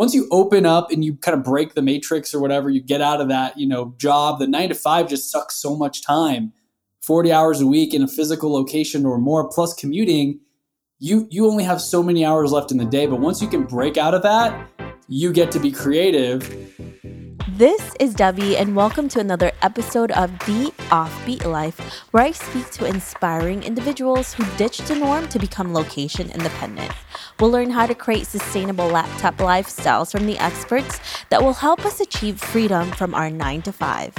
once you open up and you kind of break the matrix or whatever, you get out of that, you know, job, the nine to five just sucks so much time. 40 hours a week in a physical location or more plus commuting, you you only have so many hours left in the day. But once you can break out of that, you get to be creative. This is Debbie, and welcome to another episode of The Offbeat Life, where I speak to inspiring individuals who ditched the norm to become location independent. We'll learn how to create sustainable laptop lifestyles from the experts that will help us achieve freedom from our 9 to 5.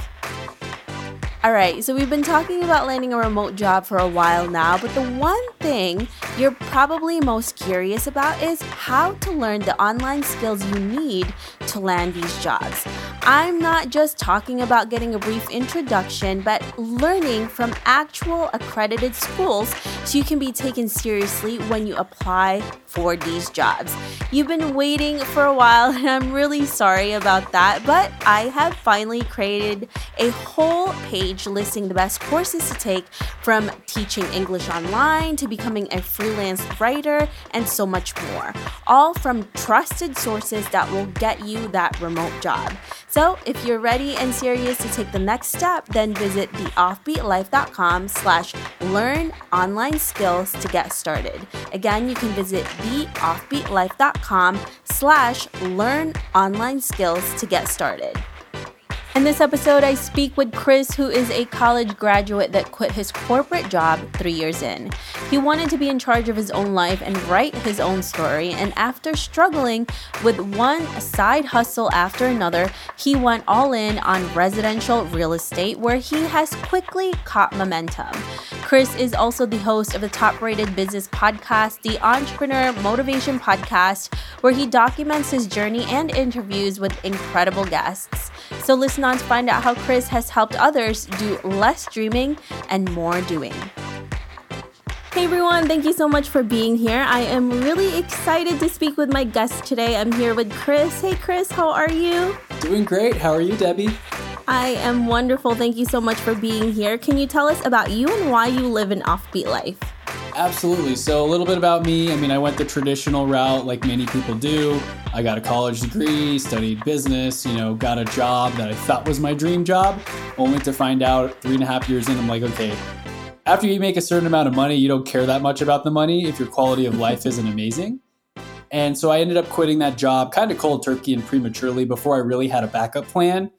All right, so we've been talking about landing a remote job for a while now, but the one thing you're probably most curious about is how to learn the online skills you need to land these jobs. I'm not just talking about getting a brief introduction, but learning from actual accredited schools so you can be taken seriously when you apply for these jobs. You've been waiting for a while, and I'm really sorry about that, but I have finally created a whole page listing the best courses to take from teaching English online to becoming a freelance writer and so much more. All from trusted sources that will get you that remote job. So if you're ready and serious to take the next step, then visit theoffbeatlife.com slash learn online skills to get started. Again, you can visit theoffbeatlife.com slash learn online skills to get started. In this episode, I speak with Chris, who is a college graduate that quit his corporate job three years in. He wanted to be in charge of his own life and write his own story, and after struggling with one side hustle after another, he went all in on residential real estate, where he has quickly caught momentum. Chris is also the host of the top rated business podcast, the Entrepreneur Motivation Podcast, where he documents his journey and interviews with incredible guests. So listen on to find out how Chris has helped others do less dreaming and more doing. Hey everyone, thank you so much for being here. I am really excited to speak with my guest today. I'm here with Chris. Hey Chris, how are you? Doing great. How are you, Debbie? I am wonderful. Thank you so much for being here. Can you tell us about you and why you live an offbeat life? Absolutely. So, a little bit about me. I mean, I went the traditional route like many people do. I got a college degree, studied business, you know, got a job that I thought was my dream job, only to find out three and a half years in, I'm like, okay, after you make a certain amount of money, you don't care that much about the money if your quality of life isn't amazing. And so I ended up quitting that job kind of cold turkey and prematurely before I really had a backup plan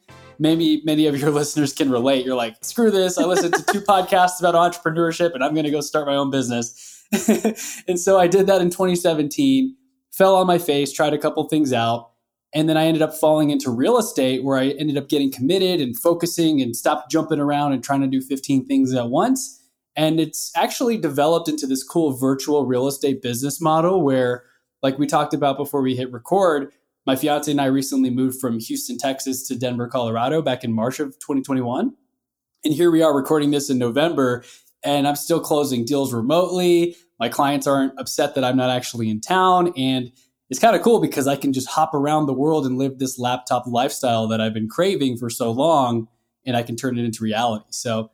maybe many of your listeners can relate. You're like, screw this. I listened to two podcasts about entrepreneurship and I'm going to go start my own business. and so I did that in 2017, fell on my face, tried a couple things out. And then I ended up falling into real estate where I ended up getting committed and focusing and stopped jumping around and trying to do 15 things at once. And it's actually developed into this cool virtual real estate business model where, like we talked about before we hit record, my fiance and I recently moved from Houston, Texas to Denver, Colorado back in March of 2021. And here we are recording this in November, and I'm still closing deals remotely. My clients aren't upset that I'm not actually in town. And it's kind of cool because I can just hop around the world and live this laptop lifestyle that I've been craving for so long, and I can turn it into reality. So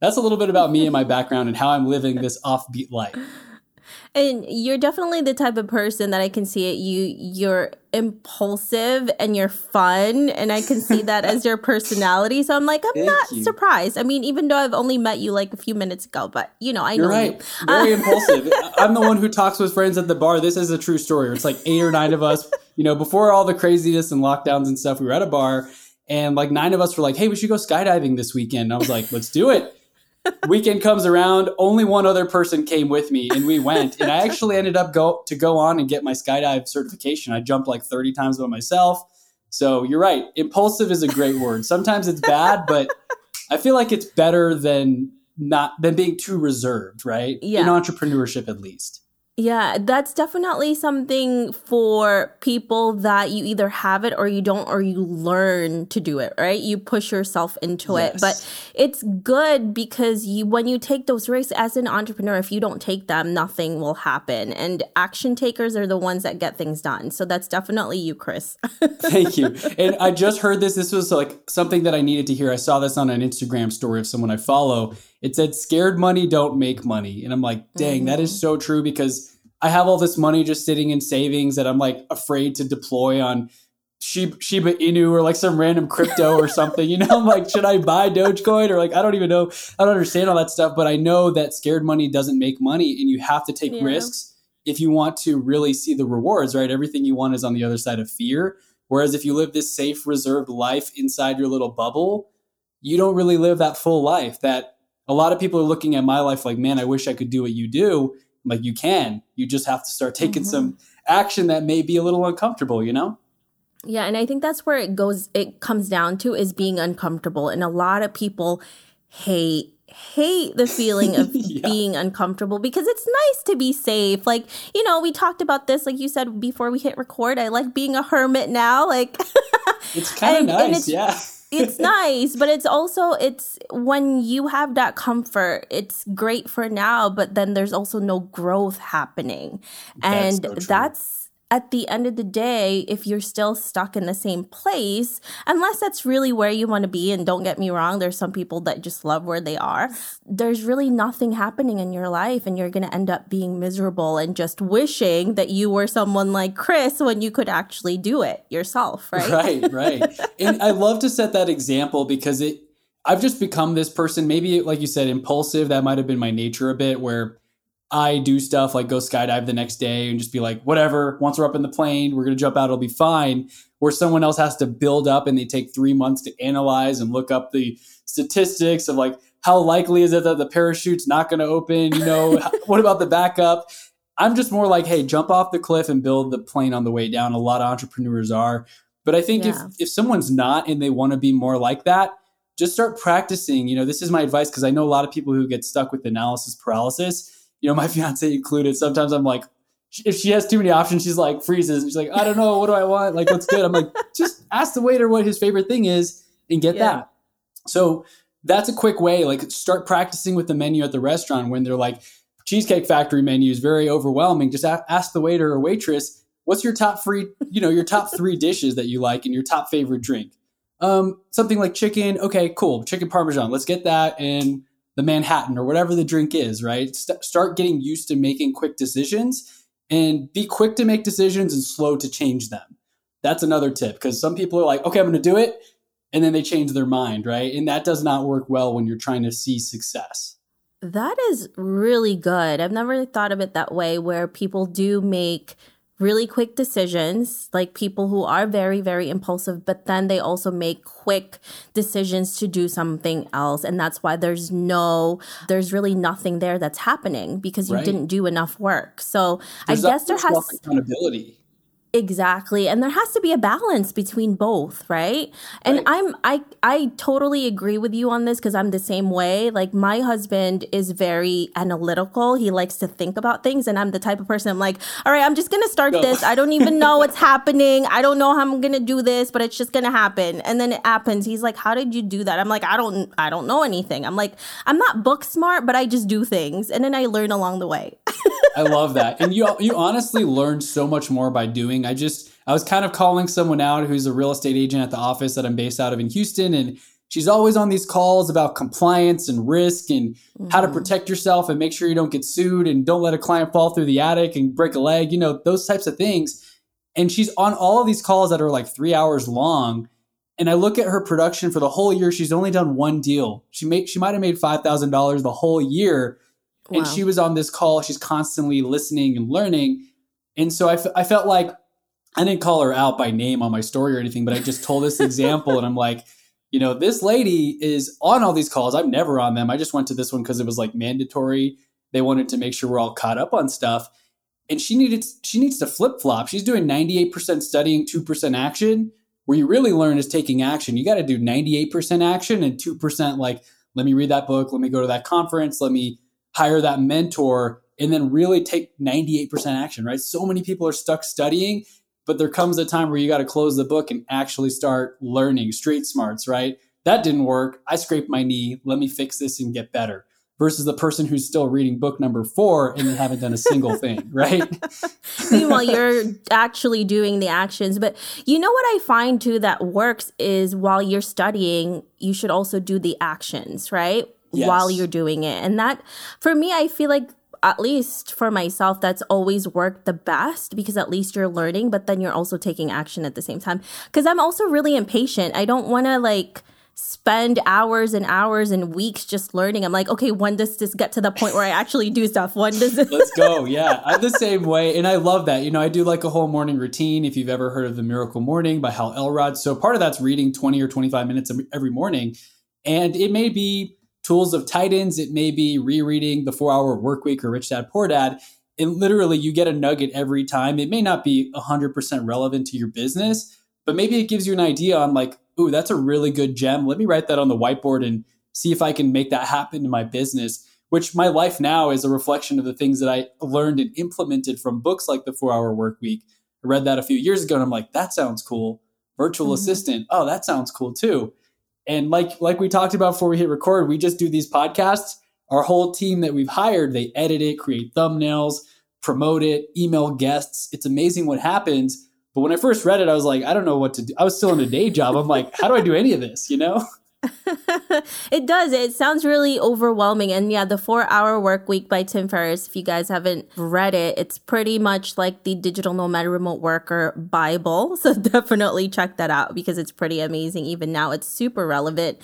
that's a little bit about me and my background and how I'm living this offbeat life. And you're definitely the type of person that I can see it. You you're impulsive and you're fun, and I can see that as your personality. So I'm like, I'm Thank not you. surprised. I mean, even though I've only met you like a few minutes ago, but you know, I you're know right. You. Very impulsive. I'm the one who talks with friends at the bar. This is a true story. It's like eight or nine of us. You know, before all the craziness and lockdowns and stuff, we were at a bar, and like nine of us were like, "Hey, we should go skydiving this weekend." And I was like, "Let's do it." Weekend comes around only one other person came with me and we went. And i actually ended up go to go on and get my skydive certification. I jumped like 30 times by myself. So you're right. Impulsive is a great word. Sometimes it's bad but i feel like it's better than not than being too reserved right? Yeah. in entrepreneurship at least yeah, that's definitely something for people that you either have it or you don't, or you learn to do it, right? You push yourself into yes. it. But it's good because you, when you take those risks as an entrepreneur, if you don't take them, nothing will happen. And action takers are the ones that get things done. So that's definitely you, Chris. Thank you. And I just heard this. This was like something that I needed to hear. I saw this on an Instagram story of someone I follow it said scared money don't make money and i'm like dang mm-hmm. that is mm-hmm. so true because I have all this money just sitting in savings that I'm like afraid to deploy on Shiba, Shiba Inu or like some random crypto or something. You know, I'm like, should I buy Dogecoin or like, I don't even know. I don't understand all that stuff, but I know that scared money doesn't make money and you have to take yeah. risks if you want to really see the rewards, right? Everything you want is on the other side of fear. Whereas if you live this safe, reserved life inside your little bubble, you don't really live that full life that a lot of people are looking at my life like, man, I wish I could do what you do. I'm like, you can. You just have to start taking mm-hmm. some action that may be a little uncomfortable, you know? Yeah, and I think that's where it goes it comes down to is being uncomfortable. And a lot of people hate hate the feeling of yeah. being uncomfortable because it's nice to be safe. Like, you know, we talked about this like you said before we hit record. I like being a hermit now. Like It's kind of nice, yeah. It's nice, but it's also it's when you have that comfort, it's great for now, but then there's also no growth happening. And that's, so that's at the end of the day, if you're still stuck in the same place, unless that's really where you want to be, and don't get me wrong, there's some people that just love where they are, there's really nothing happening in your life, and you're going to end up being miserable and just wishing that you were someone like Chris when you could actually do it yourself, right? Right, right. and I love to set that example because it, I've just become this person, maybe like you said, impulsive. That might have been my nature a bit, where I do stuff like go skydive the next day and just be like, whatever, once we're up in the plane, we're going to jump out, it'll be fine. Where someone else has to build up and they take three months to analyze and look up the statistics of like, how likely is it that the parachute's not going to open? You know, what about the backup? I'm just more like, hey, jump off the cliff and build the plane on the way down. A lot of entrepreneurs are. But I think yeah. if, if someone's not and they want to be more like that, just start practicing. You know, this is my advice because I know a lot of people who get stuck with analysis paralysis you know, my fiance included, sometimes I'm like, if she has too many options, she's like freezes. She's like, I don't know, what do I want? Like, what's good? I'm like, just ask the waiter what his favorite thing is and get yeah. that. So that's a quick way. Like, start practicing with the menu at the restaurant when they're like, Cheesecake Factory menu is very overwhelming. Just ask the waiter or waitress, what's your top three, you know, your top three dishes that you like and your top favorite drink? Um, something like chicken. Okay, cool. Chicken parmesan. Let's get that and the Manhattan or whatever the drink is, right? St- start getting used to making quick decisions and be quick to make decisions and slow to change them. That's another tip because some people are like, okay, I'm going to do it. And then they change their mind, right? And that does not work well when you're trying to see success. That is really good. I've never thought of it that way where people do make really quick decisions, like people who are very, very impulsive, but then they also make quick decisions to do something else. And that's why there's no, there's really nothing there that's happening because you right. didn't do enough work. So there's I guess there has accountability. Exactly. And there has to be a balance between both, right? And right. I'm I I totally agree with you on this because I'm the same way. Like my husband is very analytical. He likes to think about things and I'm the type of person I'm like, "All right, I'm just going to start Go. this. I don't even know what's happening. I don't know how I'm going to do this, but it's just going to happen." And then it happens. He's like, "How did you do that?" I'm like, "I don't I don't know anything." I'm like, "I'm not book smart, but I just do things." And then I learn along the way. I love that. And you you honestly learn so much more by doing. I just I was kind of calling someone out who's a real estate agent at the office that I'm based out of in Houston and she's always on these calls about compliance and risk and mm-hmm. how to mm-hmm. protect yourself and make sure you don't get sued and don't let a client fall through the attic and break a leg, you know, those types of things. And she's on all of these calls that are like 3 hours long. And I look at her production for the whole year. She's only done one deal. She made she might have made five thousand dollars the whole year, Wow. And she was on this call. She's constantly listening and learning. And so I, f- I felt like I didn't call her out by name on my story or anything, but I just told this example and I'm like, you know, this lady is on all these calls. I'm never on them. I just went to this one because it was like mandatory. They wanted to make sure we're all caught up on stuff. And she needed she needs to flip flop. She's doing 98% studying, 2% action. Where you really learn is taking action. You got to do 98% action and 2% like, let me read that book, let me go to that conference, let me hire that mentor, and then really take 98% action, right? So many people are stuck studying, but there comes a time where you got to close the book and actually start learning street smarts, right? That didn't work. I scraped my knee. Let me fix this and get better. Versus the person who's still reading book number four and they haven't done a single thing, right? Meanwhile, you're actually doing the actions. But you know what I find too that works is while you're studying, you should also do the actions, right? yes. while you're doing it. And that, for me, I feel like at least for myself, that's always worked the best because at least you're learning, but then you're also taking action at the same time. Because I'm also really impatient. I don't want to like spend hours and hours and weeks just learning. I'm like, okay, when does this get to the point where I actually do stuff? When does this? Let's go. Yeah, I'm the same way, and I love that. You know, I do like a whole morning routine. If you've ever heard of the Miracle Morning by Hal Elrod, so part of that's reading 20 or 25 minutes every morning, and it may be tools of Titans, it may be rereading the Four Hour Work Week or Rich Dad Poor Dad. And literally, you get a nugget every time. It may not be 100% relevant to your business, but maybe it gives you an idea on like, ooh, that's a really good gem. Let me write that on the whiteboard and see if I can make that happen in my business. Which my life now is a reflection of the things that I learned and implemented from books like the Four Hour Work Week. I read that a few years ago and I'm like, that sounds cool. Virtual mm-hmm. assistant, oh, that sounds cool too. And like like we talked about before we hit record, we just do these podcasts. Our whole team that we've hired, they edit it, create thumbnails, promote it, email guests. It's amazing what happens but when I first read it, I was like, I don't know what to do. I was still in a day job. I'm like, how do I do any of this? You know? it does. It sounds really overwhelming. And yeah, the four hour work week by Tim Ferriss, if you guys haven't read it, it's pretty much like the digital nomad remote worker Bible. So definitely check that out because it's pretty amazing. Even now, it's super relevant.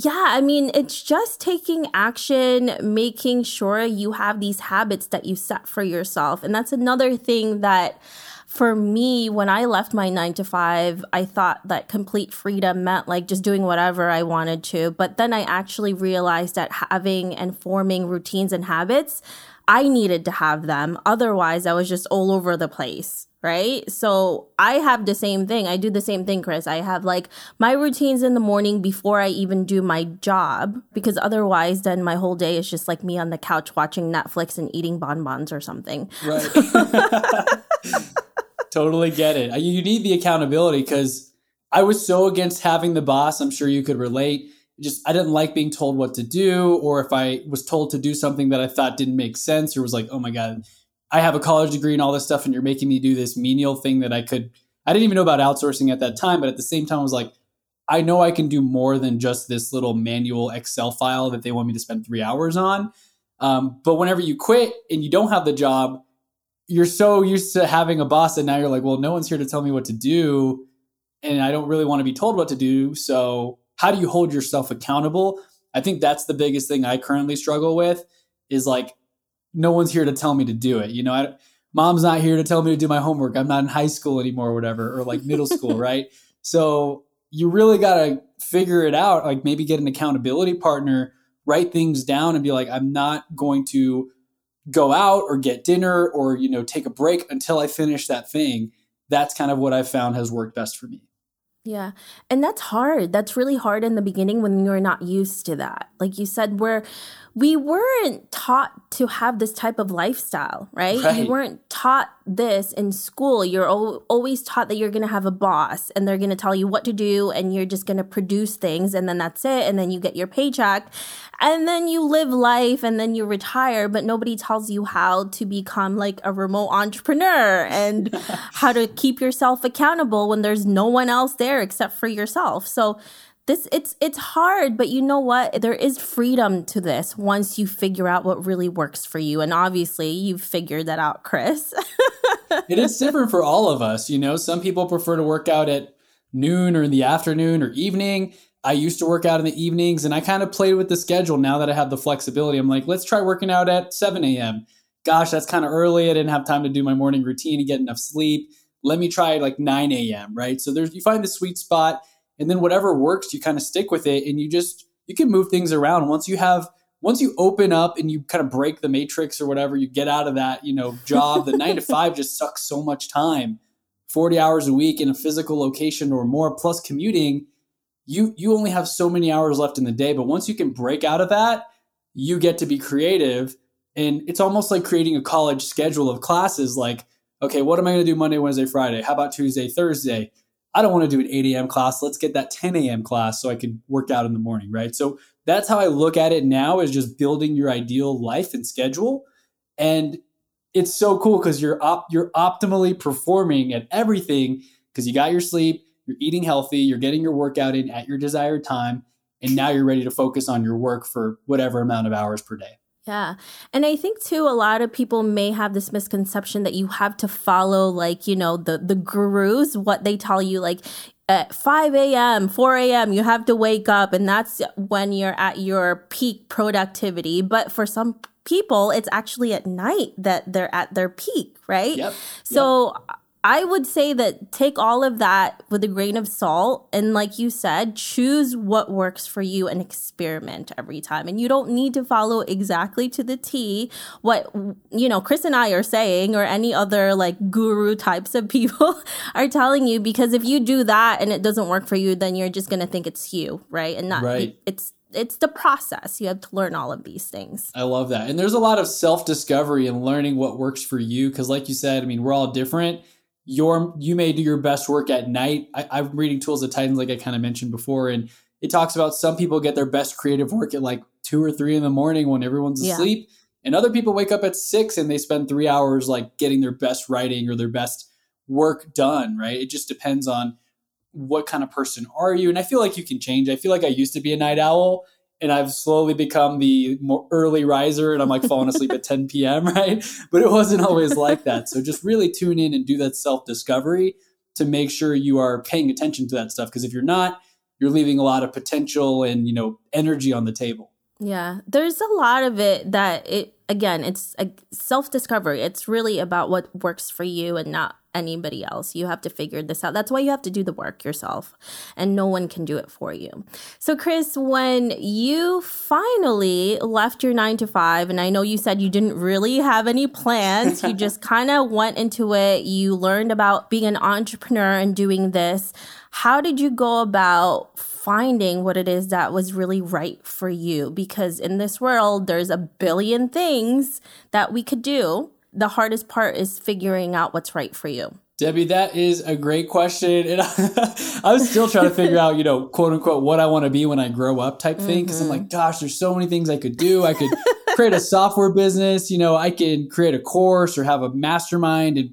Yeah, I mean, it's just taking action, making sure you have these habits that you set for yourself. And that's another thing that for me, when I left my nine to five, I thought that complete freedom meant like just doing whatever I wanted to. But then I actually realized that having and forming routines and habits, I needed to have them. Otherwise, I was just all over the place right? So I have the same thing. I do the same thing, Chris. I have like my routines in the morning before I even do my job because otherwise then my whole day is just like me on the couch watching Netflix and eating bonbons or something. Right. totally get it. You need the accountability because I was so against having the boss. I'm sure you could relate. Just I didn't like being told what to do, or if I was told to do something that I thought didn't make sense, or was like, oh my god, I have a college degree and all this stuff, and you're making me do this menial thing that I could. I didn't even know about outsourcing at that time, but at the same time, I was like, I know I can do more than just this little manual Excel file that they want me to spend three hours on. Um, but whenever you quit and you don't have the job, you're so used to having a boss and now you're like, well, no one's here to tell me what to do. And I don't really want to be told what to do. So, how do you hold yourself accountable? I think that's the biggest thing I currently struggle with is like, no one's here to tell me to do it. You know, I, mom's not here to tell me to do my homework. I'm not in high school anymore or whatever, or like middle school, right? So, you really got to figure it out. Like, maybe get an accountability partner, write things down, and be like, I'm not going to go out or get dinner or you know take a break until i finish that thing that's kind of what i've found has worked best for me yeah. And that's hard. That's really hard in the beginning when you're not used to that. Like you said, where we weren't taught to have this type of lifestyle, right? right. You weren't taught this in school. You're always taught that you're going to have a boss and they're going to tell you what to do and you're just going to produce things and then that's it. And then you get your paycheck and then you live life and then you retire, but nobody tells you how to become like a remote entrepreneur and how to keep yourself accountable when there's no one else there except for yourself. So this it's it's hard, but you know what? There is freedom to this once you figure out what really works for you. And obviously you've figured that out, Chris. it is different for all of us, you know. Some people prefer to work out at noon or in the afternoon or evening I used to work out in the evenings and I kind of played with the schedule now that I have the flexibility. I'm like, let's try working out at 7 a.m. Gosh, that's kind of early. I didn't have time to do my morning routine and get enough sleep. Let me try like 9 a.m. Right. So there's you find the sweet spot and then whatever works, you kind of stick with it and you just you can move things around. Once you have once you open up and you kind of break the matrix or whatever, you get out of that, you know, job, the nine to five just sucks so much time. 40 hours a week in a physical location or more plus commuting you you only have so many hours left in the day. But once you can break out of that you get to be creative. And it's almost like creating a college schedule of classes like okay what am i going to do monday wednesday friday? How about tuesday thursday i don't want to do an 8 a.m class. Let's get that 10 a.m class so i can work out in the morning right? So that's how i look at it now is just building your ideal life and schedule. And it's so cool because you're op- you're optimally performing at everything because you got your sleep you're eating healthy, you're getting your workout in at your desired time, and now you're ready to focus on your work for whatever amount of hours per day. Yeah. And I think too a lot of people may have this misconception that you have to follow like, you know, the the gurus, what they tell you like at 5 a.m., 4 a.m., you have to wake up and that's when you're at your peak productivity. But for some people, it's actually at night that they're at their peak, right? Yep. So yep. I would say that take all of that with a grain of salt and like you said, choose what works for you and experiment every time. And you don't need to follow exactly to the T what you know, Chris and I are saying or any other like guru types of people are telling you because if you do that and it doesn't work for you, then you're just going to think it's you, right? And not right. it's it's the process. You have to learn all of these things. I love that. And there's a lot of self discovery and learning what works for you. Cause, like you said, I mean, we're all different your you may do your best work at night. I, am reading Tools of Titans, like I kind of mentioned before, and it talks about some people get their best creative work at like two or three in the morning when everyone's yeah. asleep, and other people wake up at six and they spend three hours like getting their best writing or their best work done. Right? It just depends on what kind of person are you, and I feel like you can change. I feel like I used to be a night owl, and I've slowly become the more early riser and I'm like falling asleep at 10 p.m. right? But it wasn't always like that. So just really tune in and do that self discovery to make sure you are paying attention to that stuff because if you're not you're leaving a lot of potential and you know energy on the table. Yeah. There's a lot of it that it again it's a self discovery it's really about what works for you and not anybody else. You have to figure this out. That's why you have to do the work yourself, and no one can do it for you. So, Chris, when you finally left your nine to five, and I know you said you didn't really have any plans, you just kind of went into it, you learned about being an entrepreneur and doing this. How did you go about finding what it is that was really right for you? Because in this world, there's a billion things that we could do the hardest part is figuring out what's right for you? Debbie, that is a great question. And I, was still trying to figure out, you know, quote unquote, what I want to be when I grow up type thing. because mm-hmm. I'm like, gosh, there's so many things I could do. I could create a software business, you know, I could create a course or have a mastermind and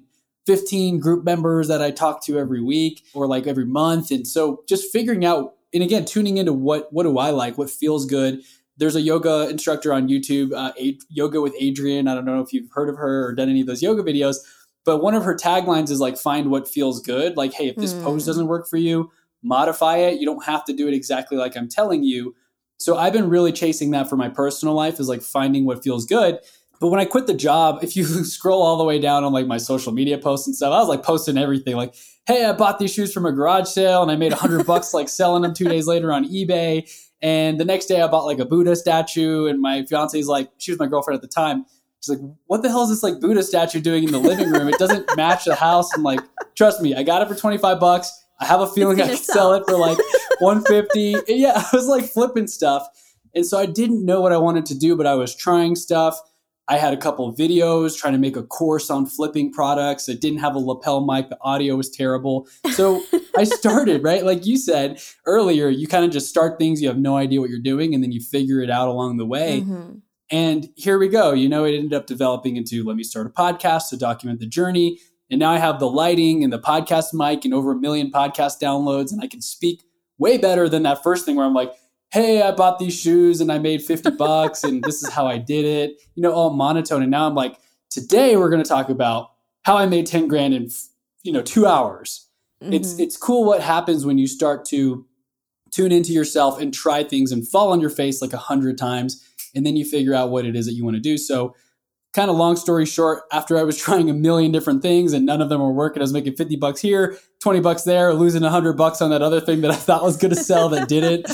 15 group members that I talk to every week or like every month. And so just figuring out, and again, tuning into what, what do I like? What feels good? There's a yoga instructor on YouTube, uh, a- Yoga with Adriene. I don't know if you've heard of her or done any of those yoga videos, but one of her taglines is like, find what feels good. Like, hey, if this mm. pose doesn't work for you, modify it. You don't have to do it exactly like I'm telling you. So I've been really chasing that for my personal life is like finding what feels good. But when I quit the job, if you scroll all the way down on like my social media posts and stuff, I was like posting everything like, hey, I bought these shoes from a garage sale and I made a hundred bucks like selling them two days later on eBay. And the next day I bought like a Buddha statue, and my fiance's like, she was my girlfriend at the time. She's like, what the hell is this like Buddha statue doing in the living room? It doesn't match the house. I'm like, trust me, I got it for 25 bucks. I have a feeling I can sell it for like 150. yeah, I was like flipping stuff. And so I didn't know what I wanted to do, but I was trying stuff. I had a couple of videos trying to make a course on flipping products. It didn't have a lapel mic. The audio was terrible. So I started, right? Like you said earlier, you kind of just start things, you have no idea what you're doing, and then you figure it out along the way. Mm-hmm. And here we go. You know, it ended up developing into let me start a podcast to document the journey. And now I have the lighting and the podcast mic and over a million podcast downloads, and I can speak way better than that first thing where I'm like, hey, I bought these shoes and I made 50 bucks and this is how I did it, you know, all monotone. And now I'm like, today we're going to talk about how I made 10 grand in, you know, two hours. Mm-hmm. It's, it's cool what happens when you start to tune into yourself and try things and fall on your face like a hundred times. And then you figure out what it is that you want to do. So kind of long story short, after I was trying a million different things and none of them were working, I was making 50 bucks here, 20 bucks there, losing 100 bucks on that other thing that I thought was going to sell that didn't.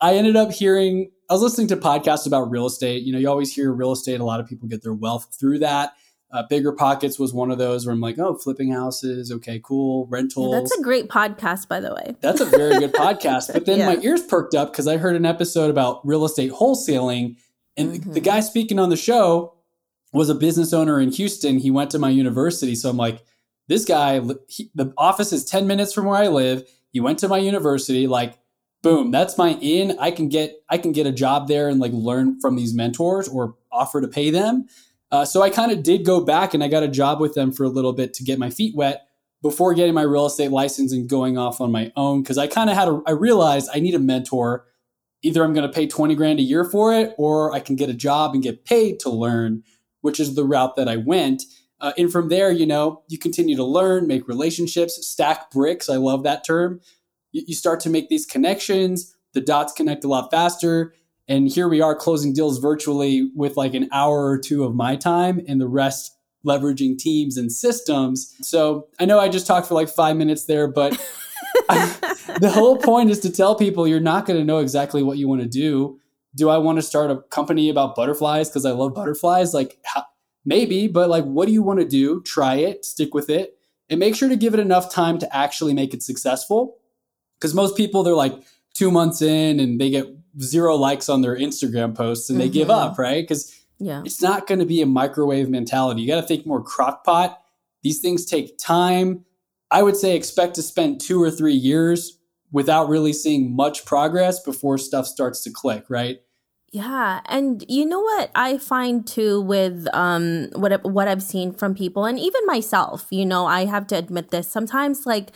I ended up hearing, I was listening to podcasts about real estate. You know, you always hear real estate, a lot of people get their wealth through that. Uh, Bigger Pockets was one of those where I'm like, oh, flipping houses, okay, cool, rentals. Yeah, that's a great podcast, by the way. That's a very good podcast. But then yeah. my ears perked up because I heard an episode about real estate wholesaling, and mm-hmm. the guy speaking on the show was a business owner in Houston. He went to my university, so I'm like, this guy, he, the office is 10 minutes from where I live. He went to my university, like boom that's my in i can get i can get a job there and like learn from these mentors or offer to pay them uh, so i kind of did go back and i got a job with them for a little bit to get my feet wet before getting my real estate license and going off on my own because i kind of had a i realized i need a mentor either I'm going to pay 20 grand a year for it or I can get a job and get paid to learn, which is the route that I went. Uh, and from there, you know, you continue to learn, make relationships, stack bricks. I love that term. You, you start to make these connections, the dots connect a lot faster. And here we are closing deals virtually with like an hour or two of my time and the rest leveraging teams and systems. So I know I just talked for like five minutes there, but I, the whole point is to tell people you're not going to know exactly what you want to do. Do I want to start a company about butterflies because I love butterflies? Like, how, maybe, but like, what do you want to do? Try it, stick with it, and make sure to give it enough time to actually make it successful. Because most people, they're like two months in and they get zero likes on their Instagram posts and they mm-hmm. give up, right? Because yeah. it's not going to be a microwave mentality. You got to think more crock pot. These things take time I would say expect to spend two or three years without really seeing much progress before stuff starts to click, right? Yeah, and you know what I find too with um what what I've seen from people and even myself, you know, I have to admit this. Sometimes like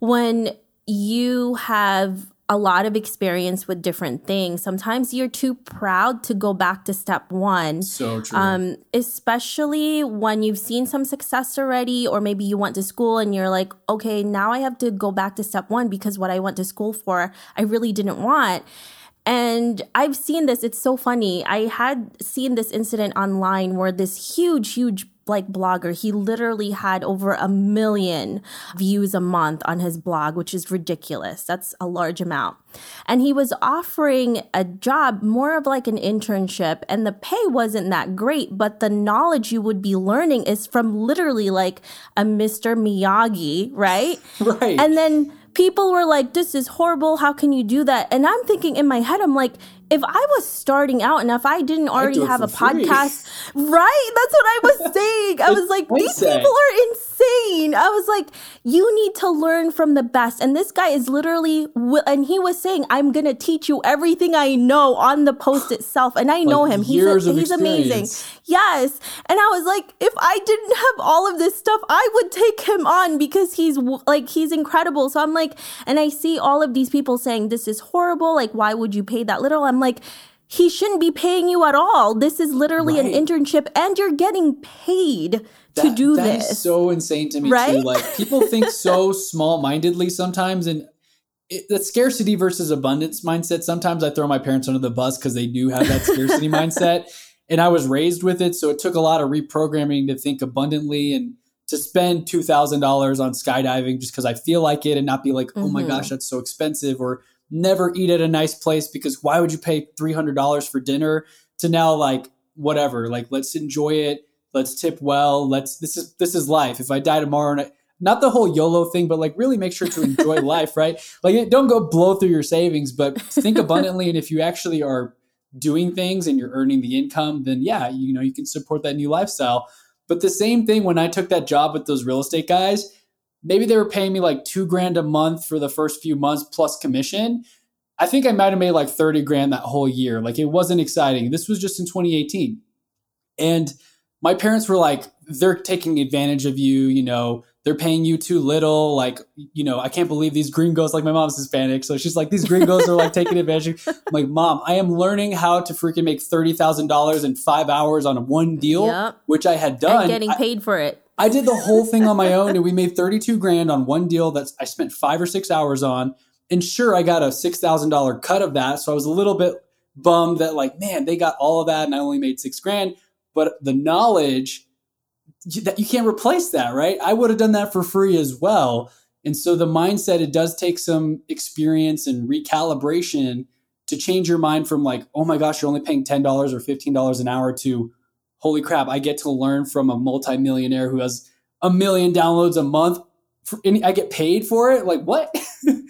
when you have a lot of experience with different things. Sometimes you're too proud to go back to step one. So true. Um, especially when you've seen some success already, or maybe you went to school and you're like, okay, now I have to go back to step one because what I went to school for, I really didn't want. And I've seen this. It's so funny. I had seen this incident online where this huge, huge like blogger. He literally had over a million views a month on his blog, which is ridiculous. That's a large amount. And he was offering a job, more of like an internship, and the pay wasn't that great, but the knowledge you would be learning is from literally like a Mr. Miyagi, right? Right. And then people were like, this is horrible. How can you do that? And I'm thinking in my head, I'm like, if I was starting out and if I didn't already have a free. podcast, right? That's what I was saying. I was like, these people are insane. I was like, you need to learn from the best. And this guy is literally, and he was saying, I'm going to teach you everything I know on the post itself. And I know like him. He's, a, he's amazing. Yes. And I was like, if I didn't have all of this stuff, I would take him on because he's like, he's incredible. So I'm like, and I see all of these people saying, this is horrible. Like, why would you pay that little? I'm like, he shouldn't be paying you at all. This is literally right. an internship and you're getting paid that, to do that this. Is so insane to me right? too. Like people think so small-mindedly sometimes and it, that scarcity versus abundance mindset. Sometimes I throw my parents under the bus because they do have that scarcity mindset. And I was raised with it. So it took a lot of reprogramming to think abundantly and to spend $2,000 on skydiving just because I feel like it and not be like, oh mm-hmm. my gosh, that's so expensive or never eat at a nice place because why would you pay $300 for dinner to now like whatever like let's enjoy it let's tip well let's this is this is life if i die tomorrow and I, not the whole yolo thing but like really make sure to enjoy life right like don't go blow through your savings but think abundantly and if you actually are doing things and you're earning the income then yeah you know you can support that new lifestyle but the same thing when i took that job with those real estate guys maybe they were paying me like two grand a month for the first few months plus commission. I think I might have made like 30 grand that whole year. Like it wasn't exciting. This was just in 2018. And my parents were like, they're taking advantage of you, you know, they're paying you too little. Like, you know, I can't believe these gringos, like my mom's Hispanic. So she's like, these gringos are like taking advantage. I'm like, mom, I am learning how to freaking make $30,000 in five hours on one deal, yep. which I had done. And getting paid for it. I did the whole thing on my own and we made 32 grand on one deal that I spent five or six hours on. And sure, I got a $6,000 cut of that. So I was a little bit bummed that, like, man, they got all of that and I only made six grand. But the knowledge that you can't replace that, right? I would have done that for free as well. And so the mindset, it does take some experience and recalibration to change your mind from like, oh my gosh, you're only paying $10 or $15 an hour to, holy crap, I get to learn from a multimillionaire who has a million downloads a month. I get paid for it. Like what?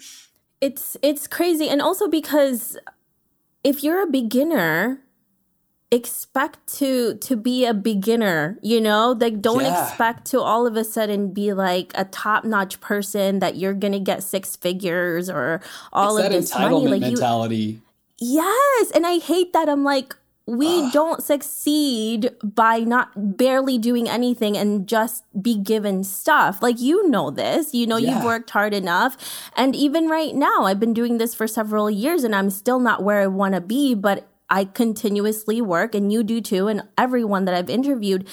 it's it's crazy, and also because if you're a beginner, expect to to be a beginner you know like don't yeah. expect to all of a sudden be like a top-notch person that you're gonna get six figures or all it's of this money like mentality you yes and i hate that i'm like we Ugh. don't succeed by not barely doing anything and just be given stuff. Like you know this, you know yeah. you've worked hard enough. And even right now, I've been doing this for several years and I'm still not where I want to be, but I continuously work and you do too and everyone that I've interviewed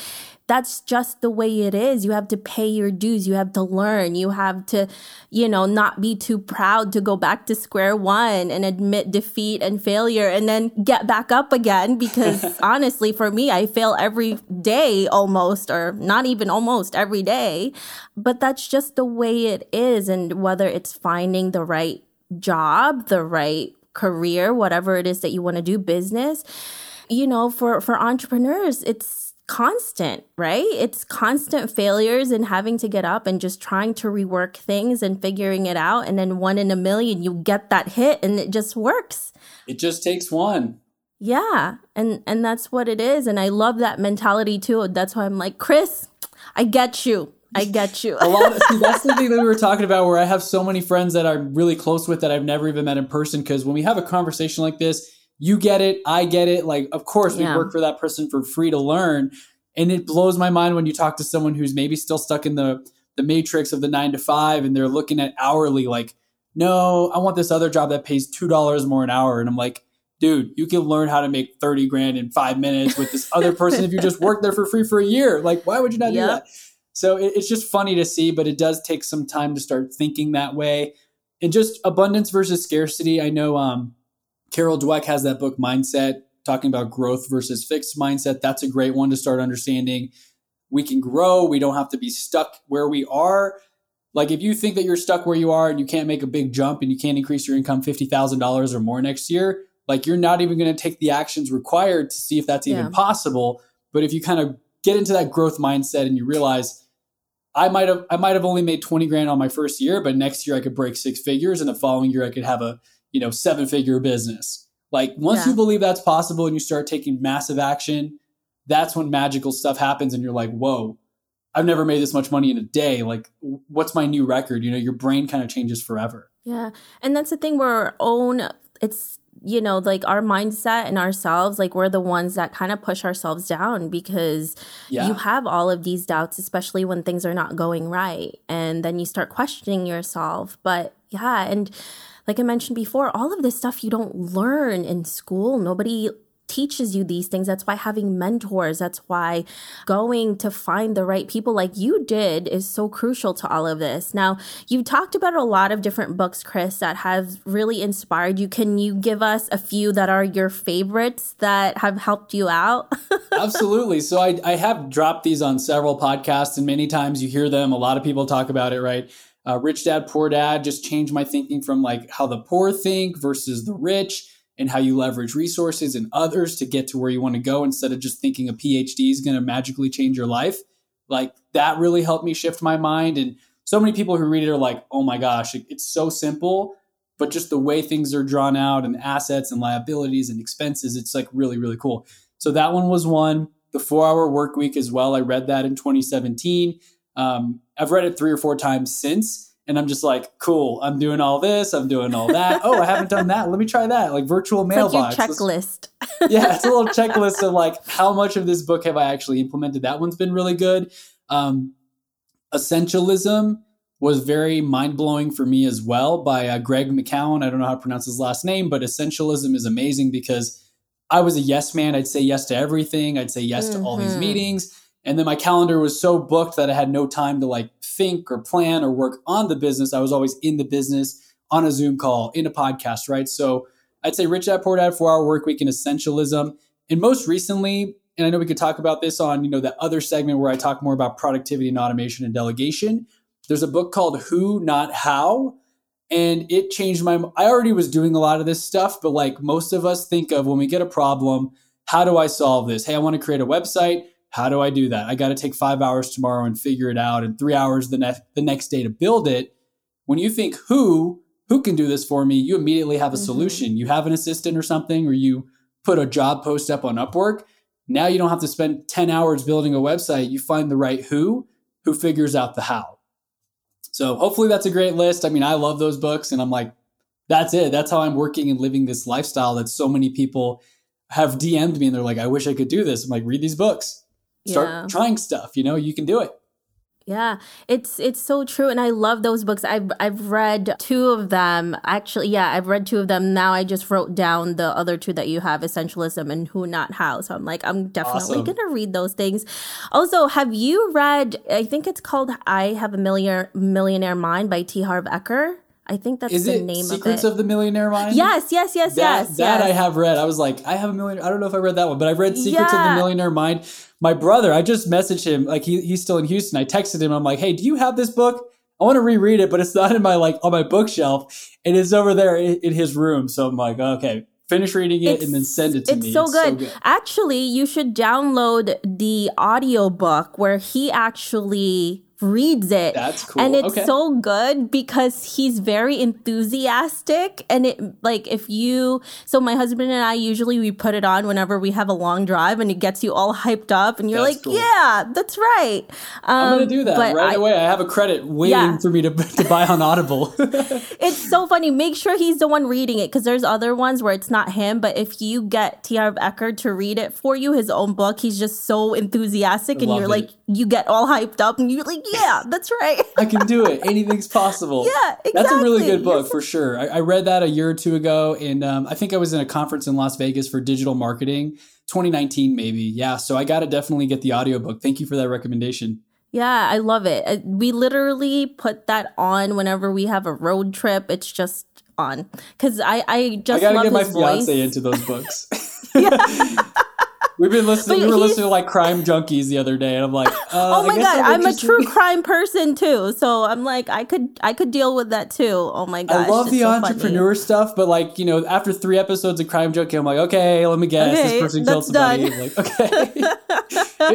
that's just the way it is. You have to pay your dues. You have to learn. You have to, you know, not be too proud to go back to square one and admit defeat and failure and then get back up again. Because honestly, for me, I fail every day almost, or not even almost every day. But that's just the way it is. And whether it's finding the right job, the right career, whatever it is that you want to do, business, you know, for, for entrepreneurs, it's, constant, right? It's constant failures and having to get up and just trying to rework things and figuring it out. And then one in a million, you get that hit and it just works. It just takes one. Yeah. And and that's what it is. And I love that mentality too. That's why I'm like, Chris, I get you. I get you. a lot of, see, that's the thing that we were talking about where I have so many friends that I'm really close with that I've never even met in person. Cause when we have a conversation like this, you get it, I get it. Like, of course, we work for that person for free to learn. And it blows my mind when you talk to someone who's maybe still stuck in the the matrix of the nine to five and they're looking at hourly like, no, I want this other job that pays two dollars more an hour. And I'm like, dude, you can learn how to make 30 grand in five minutes with this other person if you just work there for free for a year. Like, why would you not yep. do that? So it, it's just funny to see, but it does take some time to start thinking that way. And just abundance versus scarcity. I know um, Carol Dweck has that book Mindset talking about growth versus fixed mindset. That's a great one to start understanding. We can grow. We don't have to be stuck where we are. Like if you think that you're stuck where you are and you can't make a big jump and you can't increase your income $50,000 or more next year, like you're not even going to take the actions required to see if that's even yeah. possible. But if you kind of get into that growth mindset and you realize I might have I might have only made 20 grand on my first year, but next year I could break six figures and the following year I could have a you know, seven figure business. Like once yeah. you believe that's possible and you start taking massive action, that's when magical stuff happens and you're like, whoa, I've never made this much money in a day. Like, what's my new record? You know, your brain kind of changes forever. Yeah. And that's the thing where our own, it's, you know, like our mindset and ourselves, like we're the ones that kind of push ourselves down because yeah. you have all of these doubts, especially when things are not going right. And then you start questioning yourself. But yeah. And, like I mentioned before, all of this stuff you don't learn in school. Nobody teaches you these things. That's why having mentors, that's why going to find the right people like you did is so crucial to all of this. Now, you've talked about a lot of different books, Chris, that have really inspired you. Can you give us a few that are your favorites that have helped you out? Absolutely. So I, I have dropped these on several podcasts, and many times you hear them. A lot of people talk about it, right? uh, Rich Dad Poor Dad just changed my thinking from like how the poor think versus the rich and how you leverage resources and others to get to where you want to go instead of just thinking a PhD is going to magically change your life. Like that really helped me shift my mind. And so many people who read it are like, oh my gosh, it's so simple, but just the way things are drawn out and assets and liabilities and expenses, it's like really, really cool. So that one was one. The four hour work week as well. I read that in 2017. Um, I've read it three or four times since. And I'm just like, cool, I'm doing all this, I'm doing all that. oh, I haven't done that. Let me try that. Like virtual mailbox. Like checklist. yeah, it's a little checklist of like how much of this book have I actually implemented. That one's been really good. Um, Essentialism was very mind blowing for me as well by uh, Greg McKeown. I don't know how to pronounce his last name, but Essentialism is amazing because I was a yes man. I'd say yes to everything. I'd say yes mm-hmm. to all these mm-hmm. meetings. And then my calendar was so booked that I had no time to like think or plan or work on the business. I was always in the business on a Zoom call, in a podcast, right? So I'd say Rich Dad Poor Dad, Four Hour Work Week, and Essentialism. And most recently, and I know we could talk about this on you know that other segment where I talk more about productivity and automation and delegation. There's a book called Who Not How, and it changed my. I already was doing a lot of this stuff, but like most of us think of when we get a problem, how do I solve this? Hey, I want to create a website. How do I do that? I got to take five hours tomorrow and figure it out, and three hours the, ne- the next day to build it. When you think who, who can do this for me, you immediately have a mm-hmm. solution. You have an assistant or something, or you put a job post up on Upwork. Now you don't have to spend 10 hours building a website. You find the right who, who figures out the how. So hopefully that's a great list. I mean, I love those books, and I'm like, that's it. That's how I'm working and living this lifestyle that so many people have DM'd me and they're like, I wish I could do this. I'm like, read these books, start Yeah. trying stuff. You know, you can do it. Yeah, it's it's so true, and I love those books. I've I've read two of them. Actually, yeah, I've read two of them. Now I just wrote down the other two that you have, Essentialism and Who Not How. So I'm like, I'm definitely Awesome. gonna read those things. Also, have you read? I think it's called "I Have a Millionaire Millionaire Mind" by T. Harv Eker. I think that's Is the it name Secrets of it. Secrets of the Millionaire Mind? yes, yes, yes, That, yes, that yes. I have read. I was like, I have a million. I don't know if I read that one, but I've read Secrets of the Millionaire Mind. My brother, I just messaged him. Like he, he's still in Houston. I texted him. I'm like, Hey, do you have this book? I want to reread it, but it's not in my like on my bookshelf. It is over there in, in his room. So I'm like, okay, finish reading it and then send it to me. it's me. so good. Actually, you should download the audiobook where he actually reads it. That's cool. And it's Okay. so good because he's very enthusiastic and it like if you so my husband and I usually we put it on whenever we have a long drive and it gets you all hyped up and you're That's like, cool. "Yeah, that's right." Um, I'm gonna do that but right I- away. I have a credit waiting Yeah. for me to, to buy on Audible. It's so funny. Make sure he's the one reading it because there's other ones where it's not him. But if you get T. Harv Eker to read it for you, his own book, he's just so enthusiastic, and love you're it. like, you get all hyped up, and you're like, yeah, that's right. I can do it. Anything's possible. Yeah, exactly. That's a really good book for sure. I, I read that a year or two ago, and um, I think I was in a conference in Las Vegas for digital marketing, 2019 maybe. Yeah, so I got to definitely get the audiobook. Thank you for that recommendation. yeah, I love it. Uh, We literally put that on whenever we have a road trip. It's just on because I I I just got to love get my voice. fiance into those books. We've been listening. But we were listening to like Crime Junkies the other day, and I'm like, uh, Oh I my guess god, I'm a true crime person too. So I'm like, I could I could deal with that too. Oh my god, I love the so funny. entrepreneur stuff, but like you know, after three episodes of Crime Junkie, I'm like, okay, let me guess, Okay, this person killed somebody. like, okay,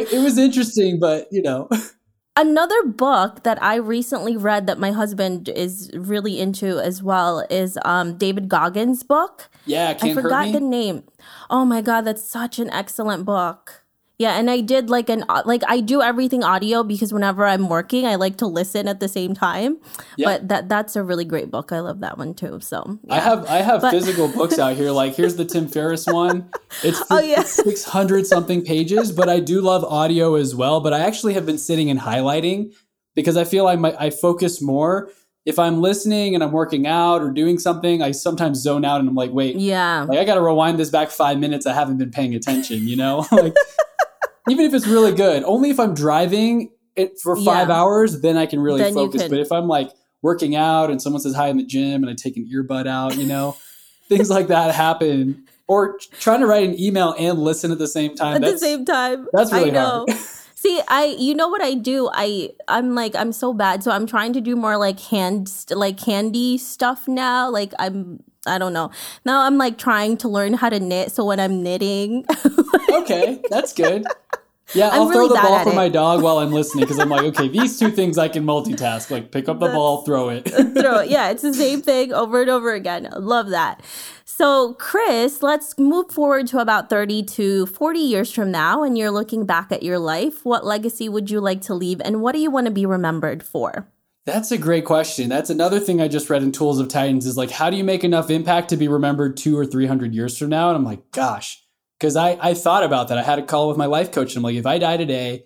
it, it was interesting, but you know, Another book that I recently read that my husband is really into as well is um, David Goggins' book. yeah, I forgot the name. Oh my god, that's such an excellent book. Yeah, and I did like an uh, like I do everything audio because whenever I'm working, I like to listen at the same time. Yeah. But that that's a really great book. I love that one too. So I have I have But- physical books out here. Like here's the Tim Ferriss one. It's Oh, yeah. six hundred something pages, but I do love audio as well. But I actually have been sitting and highlighting because I feel I might I focus more if I'm listening and I'm working out or doing something. I sometimes zone out and I'm like, wait, yeah. like I got to rewind this back five minutes. I haven't been paying attention. You know, like even if it's really good, only if I'm driving it for five Yeah. hours, then I can really Then focus. can- But if I'm like working out and someone says hi in the gym and I take an earbud out, you know, things like that happen. Or trying to write an email and listen at the same time. at the same time. that's really I know. hard. See, I you know what I do? I I'm like I'm so bad. So I'm trying to do more like hand st- like handy stuff now. Like I'm I don't know. Now I'm like trying to learn how to knit. So when I'm knitting, okay, that's good. Yeah, I'm I'll really throw the ball for it. my dog while I'm listening because I'm like, okay, these two things I can multitask. Like pick up the ball, throw it. throw it. Yeah, it's the same thing over and over again. Love that. So, Chris, let's move forward to about 30 to 40 years from now, and you're looking back at your life. What legacy would you like to leave, and what do you want to be remembered for? That's a great question. That's another thing I just read in Tools of Titans is like, how do you make enough impact to be remembered two or 300 years from now? And I'm like, gosh, because I, I thought about that. I had a call with my life coach. And I'm like, if I die today,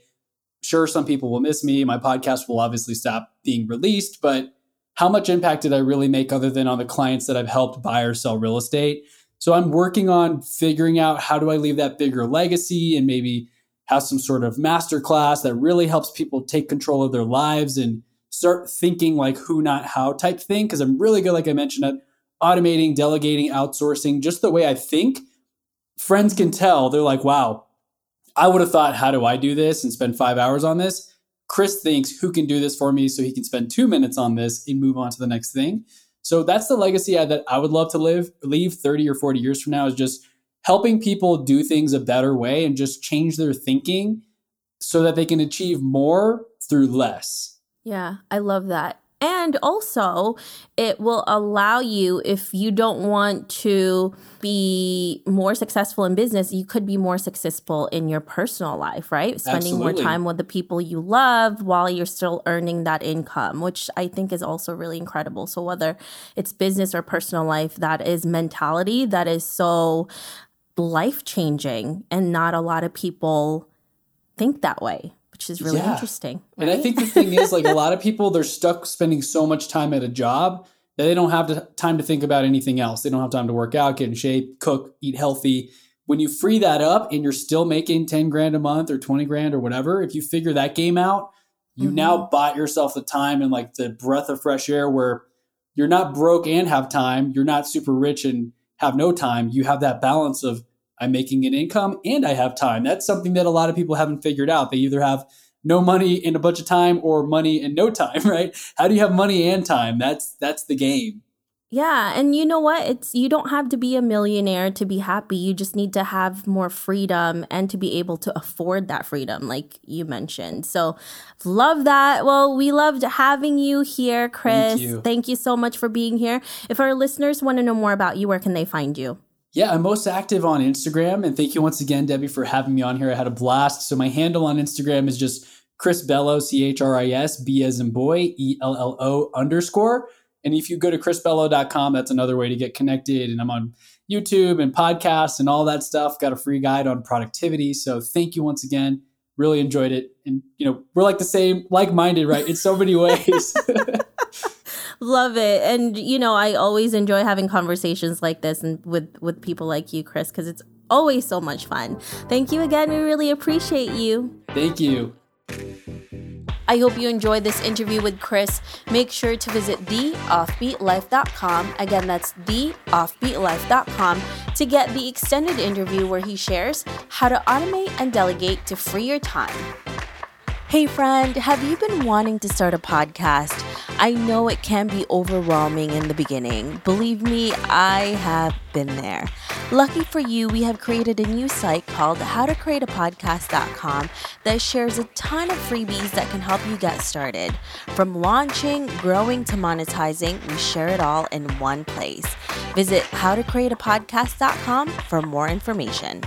sure, some people will miss me. My podcast will obviously stop being released, but how much impact did I really make other than on the clients that I've helped buy or sell real estate? So I'm working on figuring out how do I leave that bigger legacy and maybe have some sort of masterclass that really helps people take control of their lives and start thinking like who, not how type thing. Cause I'm really good, like I mentioned, at automating, delegating, outsourcing, just the way I think. Friends can tell, they're like, wow, I would have thought, how do I do this and spend five hours on this? Chris thinks, who can do this for me so he can spend two minutes on this and move on to the next thing. So that's the legacy that I would love to live, leave 30 or 40 years from now is just helping people do things a better way and just change their thinking so that they can achieve more through less. Yeah, I love that. And also, it will allow you, if you don't want to be more successful in business, you could be more successful in your personal life, right? Spending more time with the people you love while you're still earning that income, which I think is also really incredible. So, whether it's business or personal life, that is mentality that is so life changing, and not a lot of people think that way, which is really yeah. interesting. Right? And I think the thing is, like, a lot of people, they're stuck spending so much time at a job that they don't have the time to think about anything else. They don't have time to work out, get in shape, cook, eat healthy. When you free that up and you're still making 10 grand a month or 20 grand or whatever, if you figure that game out, you mm-hmm. now bought yourself the time and like the breath of fresh air where you're not broke and have time. You're not super rich and have no time. You have that balance of I'm making an income and I have time. That's something that a lot of people haven't figured out. They either have no money and a bunch of time or money and no time, right? How do you have money and time? That's that's the game. Yeah, and you know what? It's you don't have to be a millionaire to be happy. You just need to have more freedom and to be able to afford that freedom like you mentioned. So, love that. Well, we loved having you here, Chris. Thank you, Thank you so much for being here. If our listeners want to know more about you, where can they find you? Yeah, I'm most active on Instagram. And thank you once again, Debbie, for having me on here. I had a blast. So my handle on Instagram is just Chris Bello, C H R I S, B as in boy, E L L O underscore. And if you go to chrisbello.com, that's another way to get connected. And I'm on YouTube and podcasts and all that stuff. Got a free guide on productivity. So thank you once again. Really enjoyed it. And, you know, we're like the same, like minded, right? In so many ways. Love it. And, you know, I always enjoy having conversations like this and with, with people like you, Chris, because it's always so much fun. Thank you again. We really appreciate you. Thank you. I hope you enjoyed this interview with Chris. Make sure to visit theoffbeatlife.com. Again, that's theoffbeatlife.com to get the extended interview where he shares how to automate and delegate to free your time. Hey, friend, have you been wanting to start a podcast? I know it can be overwhelming in the beginning. Believe me, I have been there. Lucky for you, we have created a new site called howtocreateapodcast.com that shares a ton of freebies that can help you get started. From launching, growing to monetizing, we share it all in one place. Visit howtocreateapodcast.com for more information.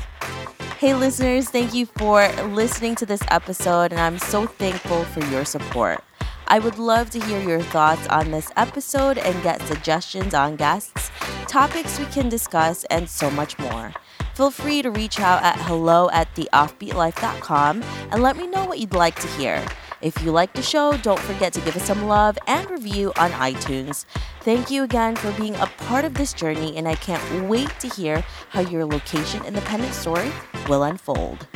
Hey, listeners, thank you for listening to this episode, and I'm so thankful for your support. I would love to hear your thoughts on this episode and get suggestions on guests, topics we can discuss, and so much more. Feel free to reach out at hello at theoffbeatlife.com and let me know what you'd like to hear. If you like the show, don't forget to give us some love and review on iTunes. Thank you again for being a part of this journey, and I can't wait to hear how your location independent story will unfold.